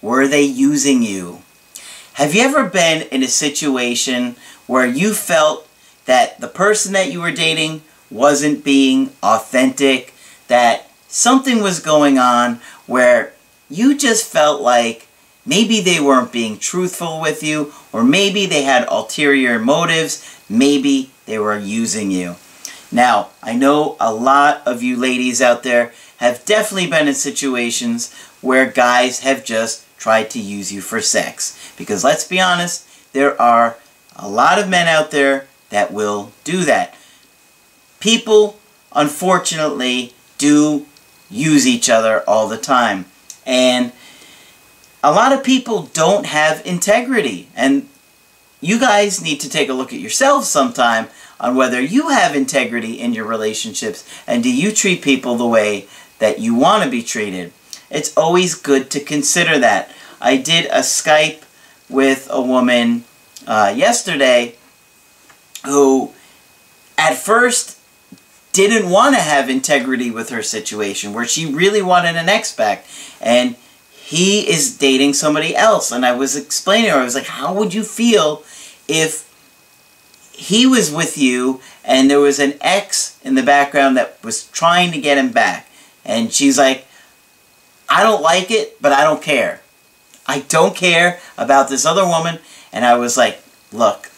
were they using you? Have you ever been in a situation where you felt that the person that you were dating wasn't being authentic, that something was going on where you just felt like maybe they weren't being truthful with you, or maybe they had ulterior motives, maybe they were using you. Now, I know a lot of you ladies out there have definitely been in situations where guys have just tried to use you for sex. Because let's be honest, there are a lot of men out there that will do that. People, unfortunately, do use each other all the time. And a lot of people don't have integrity. And you guys need to take a look at yourselves sometime on whether you have integrity in your relationships and do you treat people the way that you want to be treated. It's always good to consider that. I did a Skype with a woman uh, yesterday who at first didn't want to have integrity with her situation where she really wanted an ex back and he is dating somebody else and I was explaining her I was like how would you feel if he was with you and there was an ex in the background that was trying to get him back. And she's like, I don't like it, but I don't care. I don't care about this other woman. And I was like, look,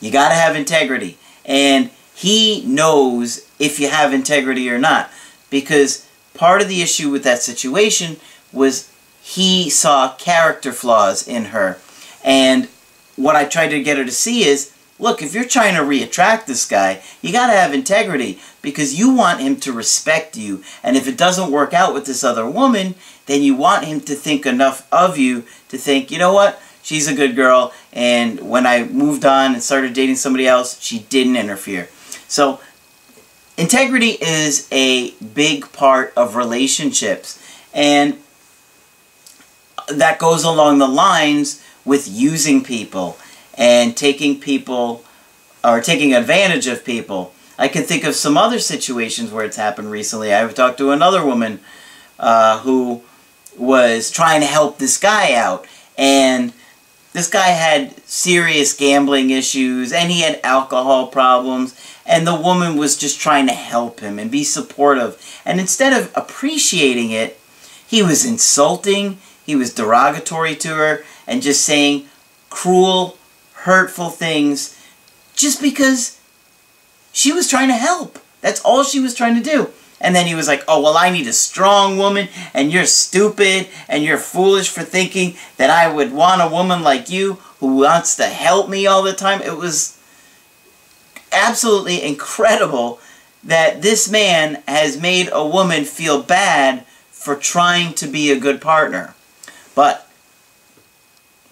you got to have integrity. And he knows if you have integrity or not. Because part of the issue with that situation was he saw character flaws in her. And what I tried to get her to see is Look, if you're trying to reattract this guy, you got to have integrity because you want him to respect you. And if it doesn't work out with this other woman, then you want him to think enough of you to think, you know what? She's a good girl. And when I moved on and started dating somebody else, she didn't interfere. So, integrity is a big part of relationships. And that goes along the lines with using people and taking people or taking advantage of people. I can think of some other situations where it's happened recently. I've talked to another woman uh, who was trying to help this guy out, and this guy had serious gambling issues, and he had alcohol problems, and the woman was just trying to help him and be supportive. And instead of appreciating it, he was insulting, he was derogatory to her, and just saying cruel, hurtful things just because she was trying to help. That's all she was trying to do. And then he was like, oh, well, I need a strong woman, and you're stupid, and you're foolish for thinking that I would want a woman like you who wants to help me all the time. It was absolutely incredible that this man has made a woman feel bad for trying to be a good partner. But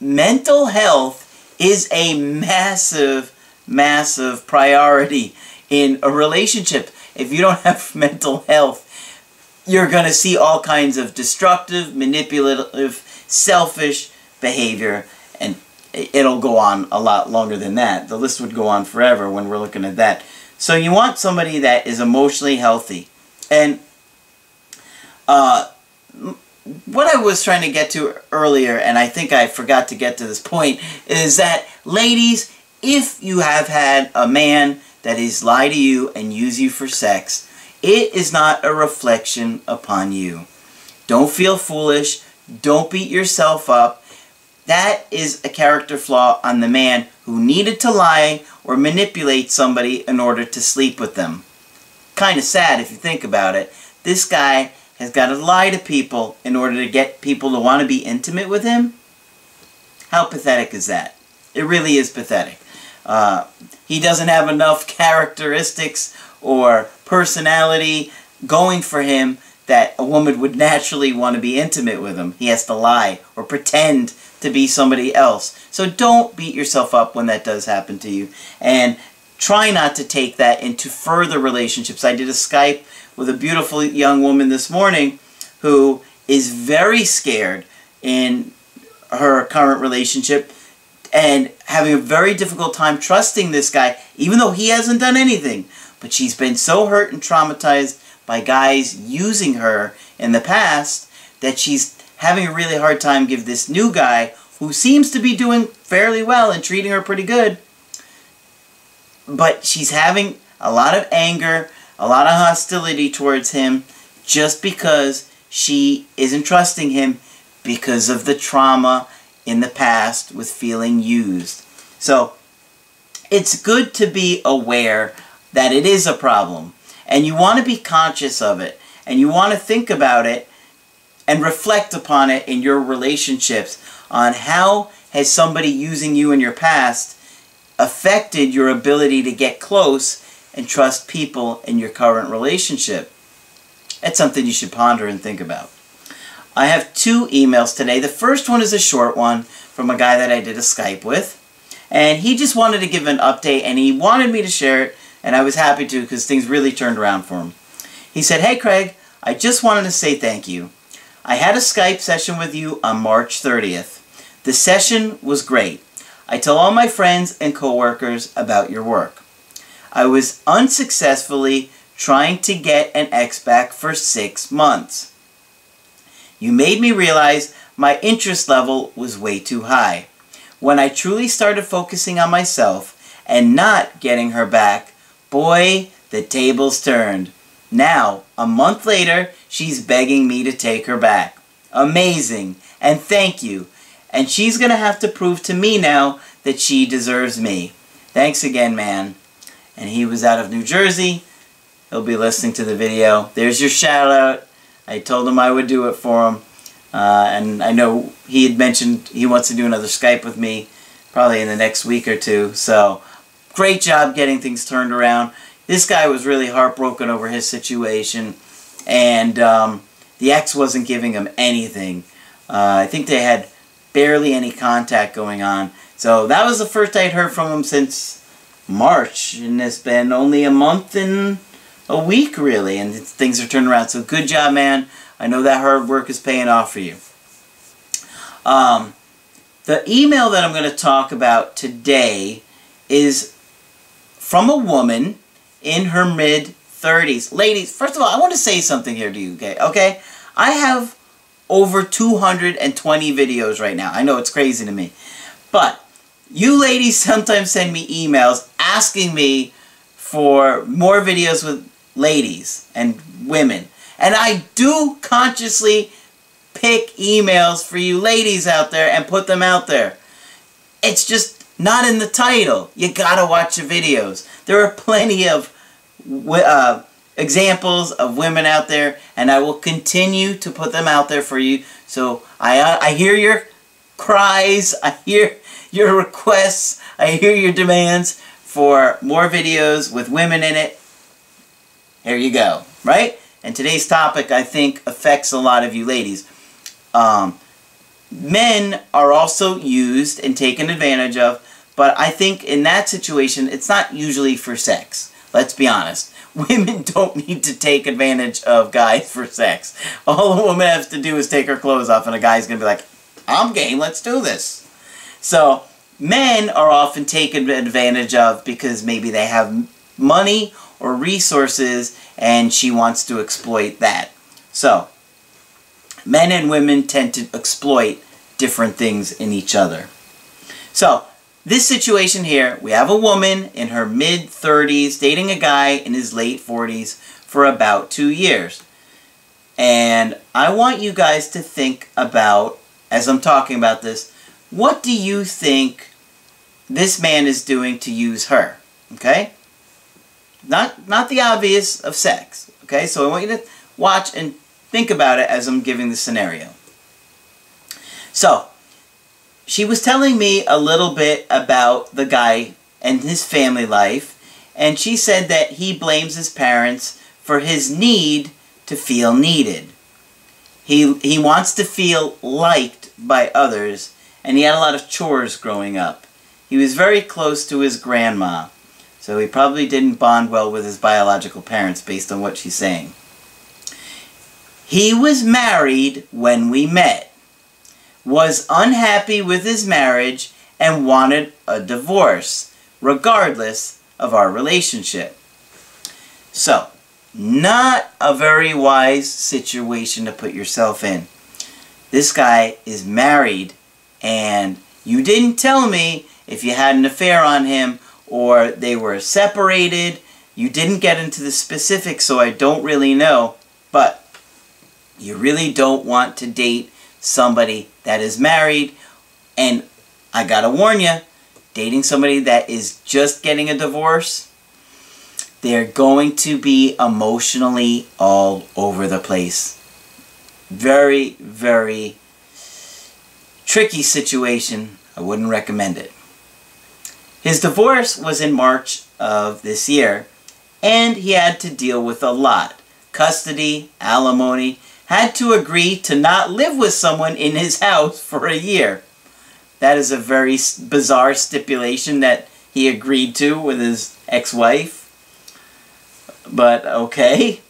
mental health is a massive, massive priority in a relationship. If you don't have mental health, you're going to see all kinds of destructive, manipulative, selfish behavior, and it'll go on a lot longer than that. The list would go on forever when we're looking at that. So you want somebody that is emotionally healthy. And uh, what I was trying to get to earlier, and I think I forgot to get to this point, is that, ladies, if you have had a man that is lie to you and use you for sex, it is not a reflection upon you. Don't feel foolish. Don't beat yourself up. That is a character flaw on the man who needed to lie or manipulate somebody in order to sleep with them. Kind of sad if you think about it. This guy has got to lie to people in order to get people to want to be intimate with him? How pathetic is that? It really is pathetic. Uh, he doesn't have enough characteristics or personality going for him that a woman would naturally want to be intimate with him. He has to lie or pretend to be somebody else. So don't beat yourself up when that does happen to you. And try not to take that into further relationships. I did a Skype with a beautiful young woman this morning who is very scared in her current relationship and having a very difficult time trusting this guy, even though he hasn't done anything. But she's been so hurt and traumatized by guys using her in the past that she's having a really hard time give this new guy, who seems to be doing fairly well and treating her pretty good, but she's having a lot of anger, a lot of hostility towards him just because she isn't trusting him because of the trauma in the past with feeling used. So it's good to be aware that it is a problem and you want to be conscious of it and you want to think about it and reflect upon it in your relationships on how has somebody using you in your past affected your ability to get close and trust people in your current relationship. That's something you should ponder and think about. I have two emails today. The first one is a short one from a guy that I did a Skype with. And he just wanted to give an update and he wanted me to share it and I was happy to because things really turned around for him. He said, Hey Craig, I just wanted to say thank you. I had a Skype session with you on March 30th. The session was great. I tell all my friends and coworkers about your work. I was unsuccessfully trying to get an ex back for six months. You made me realize my interest level was way too high. When I truly started focusing on myself and not getting her back, boy, the tables turned. Now, a month later, she's begging me to take her back. Amazing, and thank you and she's going to have to prove to me now that she deserves me. Thanks again, man. And he was out of New Jersey. He'll be listening to the video. There's your shout out. I told him I would do it for him. Uh, and I know he had mentioned he wants to do another Skype with me probably in the next week or two. So, great job getting things turned around. This guy was really heartbroken over his situation. And um, the ex wasn't giving him anything. Uh, I think they had barely any contact going on. So that was the first I'd heard from him since March, and it's been only a month and a week, really, and things are turning around. So good job, man. I know that hard work is paying off for you. Um, the email that I'm going to talk about today is from a woman in her mid 30s. Ladies, first of all, I want to say something here to you, okay? Okay? I have over 220 videos right now. I know it's crazy to me. But you ladies sometimes send me emails asking me for more videos with ladies and women. And I do consciously pick emails for you ladies out there and put them out there. It's just not in the title. You gotta watch the videos. There are plenty of uh, examples of women out there, and I will continue to put them out there for you. So I, uh, I hear your cries, I hear your requests, I hear your demands for more videos with women in it. Here you go, right? And today's topic, I think, affects a lot of you ladies. Um, men are also used and taken advantage of, but I think in that situation, it's not usually for sex. Let's be honest. Women don't need to take advantage of guys for sex. All a woman has to do is take her clothes off and a guy's going to be like, I'm game, let's do this. So, men are often taken advantage of because maybe they have money or resources and she wants to exploit that. So, men and women tend to exploit different things in each other. So, this situation here, we have a woman in her mid-30s dating a guy in his late 40s for about two years. And I want you guys to think about, as I'm talking about this, what do you think this man is doing to use her? Okay? Not, not the obvious of sex. Okay? So I want you to watch and think about it as I'm giving the scenario. So, she was telling me a little bit about the guy and his family life, and she said that he blames his parents for his need to feel needed. He, he wants to feel liked by others, and he had a lot of chores growing up. He was very close to his grandma, so he probably didn't bond well with his biological parents based on what she's saying. He was married when we met, was unhappy with his marriage, and wanted a divorce, regardless of our relationship. So, not a very wise situation to put yourself in. This guy is married and you didn't tell me if you had an affair on him or they were separated. You didn't get into the specifics, so I don't really know. But you really don't want to date somebody that is married. And I gotta warn you, dating somebody that is just getting a divorce, they're going to be emotionally all over the place. Very, very tricky situation. I wouldn't recommend it. His divorce was in March of this year, and he had to deal with a lot. Custody, alimony, had to agree to not live with someone in his house for a year. That is a very bizarre stipulation that he agreed to with his ex-wife but okay.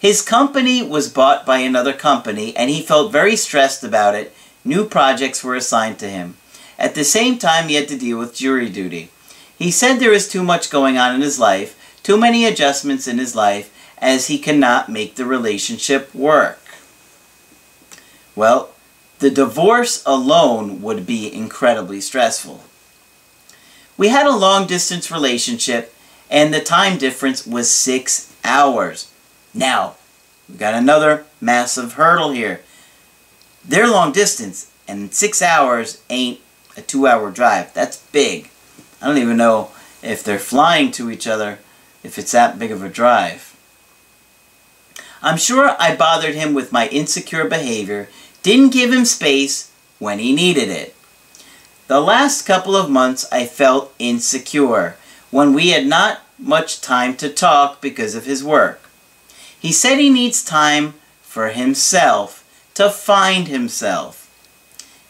His company was bought by another company, and he felt very stressed about it. New projects were assigned to him. At the same time, he had to deal with jury duty. He said there is too much going on in his life, too many adjustments in his life, as he cannot make the relationship work. Well, the divorce alone would be incredibly stressful. We had a long distance relationship and the time difference was six hours. Now, we've got another massive hurdle here. They're long distance, and six hours ain't a two hour drive. That's big. I don't even know if they're flying to each other, if it's that big of a drive. I'm sure I bothered him with my insecure behavior, didn't give him space when he needed it. The last couple of months I felt insecure when we had not much time to talk because of his work. He said he needs time for himself, to find himself.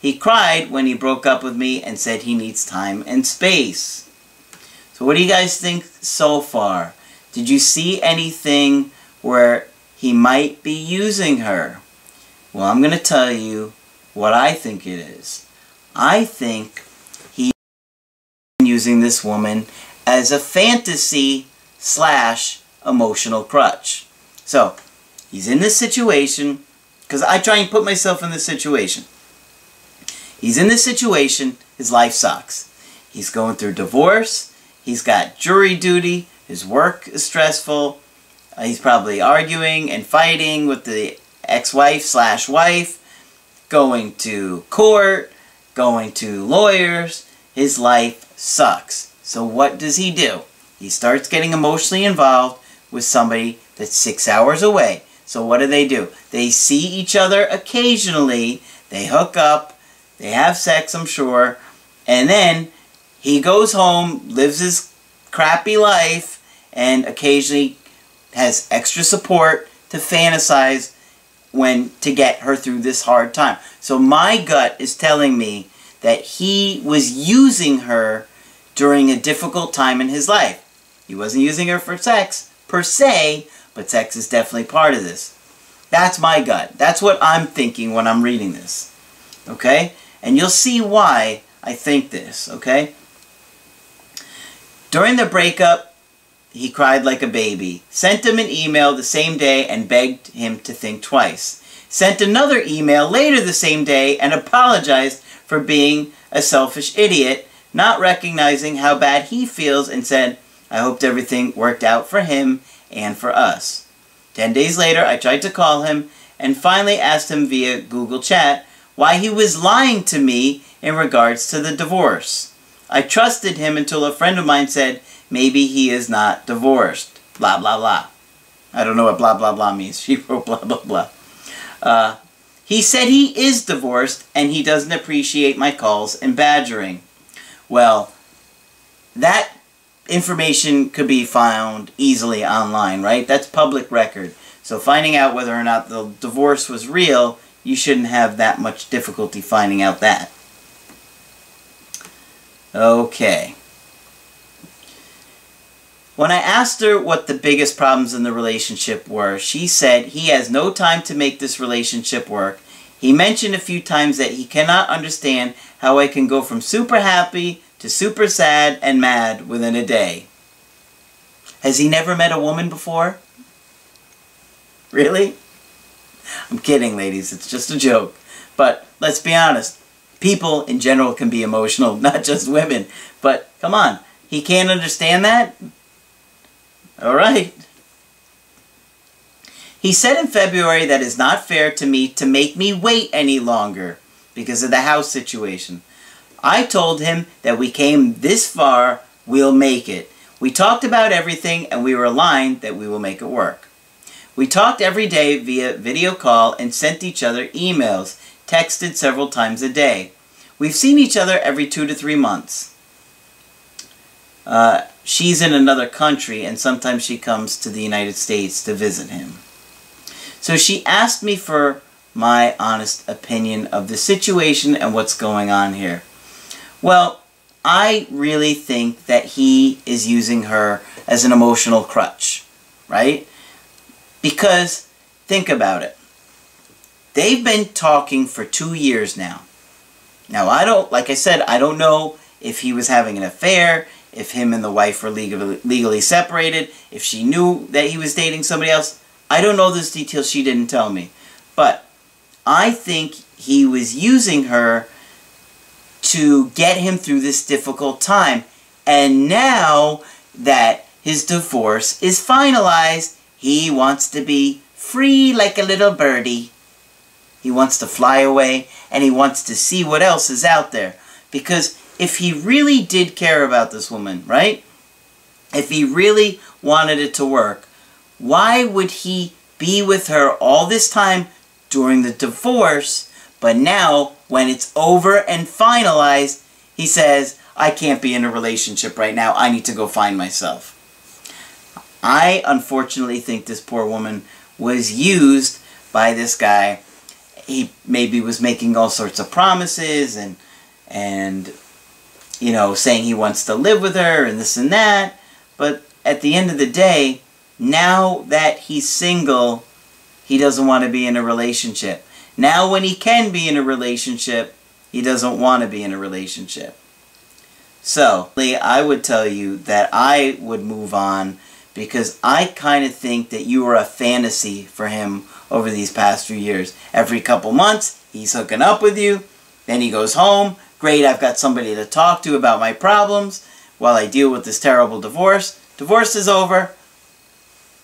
He cried when he broke up with me and said he needs time and space. So what do you guys think so far? Did you see anything where he might be using her? Well, I'm going to tell you what I think it is. I think he's using this woman as a fantasy slash emotional crutch. So, he's in this situation, because I try and put myself in this situation. He's in this situation, his life sucks. He's going through divorce, he's got jury duty, his work is stressful, uh, he's probably arguing and fighting with the ex-wife slash wife, going to court, going to lawyers. His life sucks. So what does he do? He starts getting emotionally involved with somebody that's six hours away. So what do they do? They see each other occasionally, they hook up, they have sex, I'm sure, and then he goes home, lives his crappy life, and occasionally has extra support to fantasize when to get her through this hard time. So my gut is telling me that he was using her during a difficult time in his life. He wasn't using her for sex, per se, but sex is definitely part of this. That's my gut. That's what I'm thinking when I'm reading this. Okay? And you'll see why I think this, okay? During the breakup, he cried like a baby. Sent him an email the same day and begged him to think twice. Sent another email later the same day and apologized for being a selfish idiot not recognizing how bad he feels and said, I hoped everything worked out for him and for us. Ten days later, I tried to call him and finally asked him via Google Chat why he was lying to me in regards to the divorce. I trusted him until a friend of mine said maybe he is not divorced. Blah, blah, blah. I don't know what blah, blah, blah means. She wrote blah, blah, blah. Uh, he said he is divorced and he doesn't appreciate my calls and badgering. Well, that information could be found easily online, right? That's public record. So finding out whether or not the divorce was real, you shouldn't have that much difficulty finding out that. Okay. When I asked her what the biggest problems in the relationship were, she said he has no time to make this relationship work. He mentioned a few times that he cannot understand how I can go from super happy to super sad and mad within a day. Has he never met a woman before? Really? I'm kidding, ladies. It's just a joke. But let's be honest. People in general can be emotional, not just women. But come on. He can't understand that? Alright. He said in February that it's not fair to me to make me wait any longer because of the house situation. I told him that we came this far, we'll make it. We talked about everything and we were aligned that we will make it work. We talked every day via video call and sent each other emails, texted several times a day. We've seen each other every two to three months. Uh, she's in another country and sometimes she comes to the United States to visit him. So she asked me for my honest opinion of the situation and what's going on here. Well, I really think that he is using her as an emotional crutch, right? Because, think about it. They've been talking for two years now. Now, I don't, like I said, I don't know if he was having an affair, if him and the wife were legally, legally separated, if she knew that he was dating somebody else. I don't know those details. She didn't tell me. But I think he was using her to get him through this difficult time. And now that his divorce is finalized, he wants to be free like a little birdie. He wants to fly away and he wants to see what else is out there. Because if he really did care about this woman, right? If he really wanted it to work, why would he be with her all this time during the divorce, but now when it's over and finalized, he says, I can't be in a relationship right now. I need to go find myself. I unfortunately think this poor woman was used by this guy. He maybe was making all sorts of promises and and you know saying he wants to live with her and this and that. But at the end of the day, now that he's single, he doesn't want to be in a relationship. Now when he can be in a relationship, he doesn't want to be in a relationship. So, I would tell you that I would move on because I kind of think that you were a fantasy for him over these past few years. Every couple months, he's hooking up with you, then he goes home. Great, I've got somebody to talk to about my problems while I deal with this terrible divorce. Divorce is over.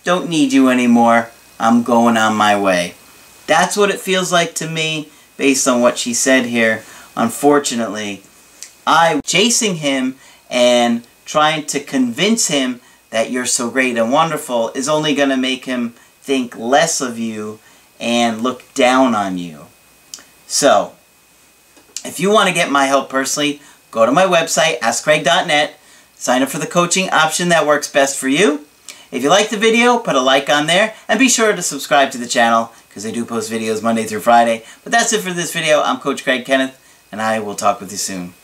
Don't need you anymore. I'm going on my way. That's what it feels like to me based on what she said here. Unfortunately, I chasing him and trying to convince him that you're so great and wonderful is only going to make him think less of you and look down on you. So, if you want to get my help personally, go to my website, AskCraig.net, sign up for the coaching option that works best for you. If you like the video, put a like on there, and be sure to subscribe to the channel, because I do post videos Monday through Friday. But that's it for this video. I'm Coach Craig Kenneth, and I will talk with you soon.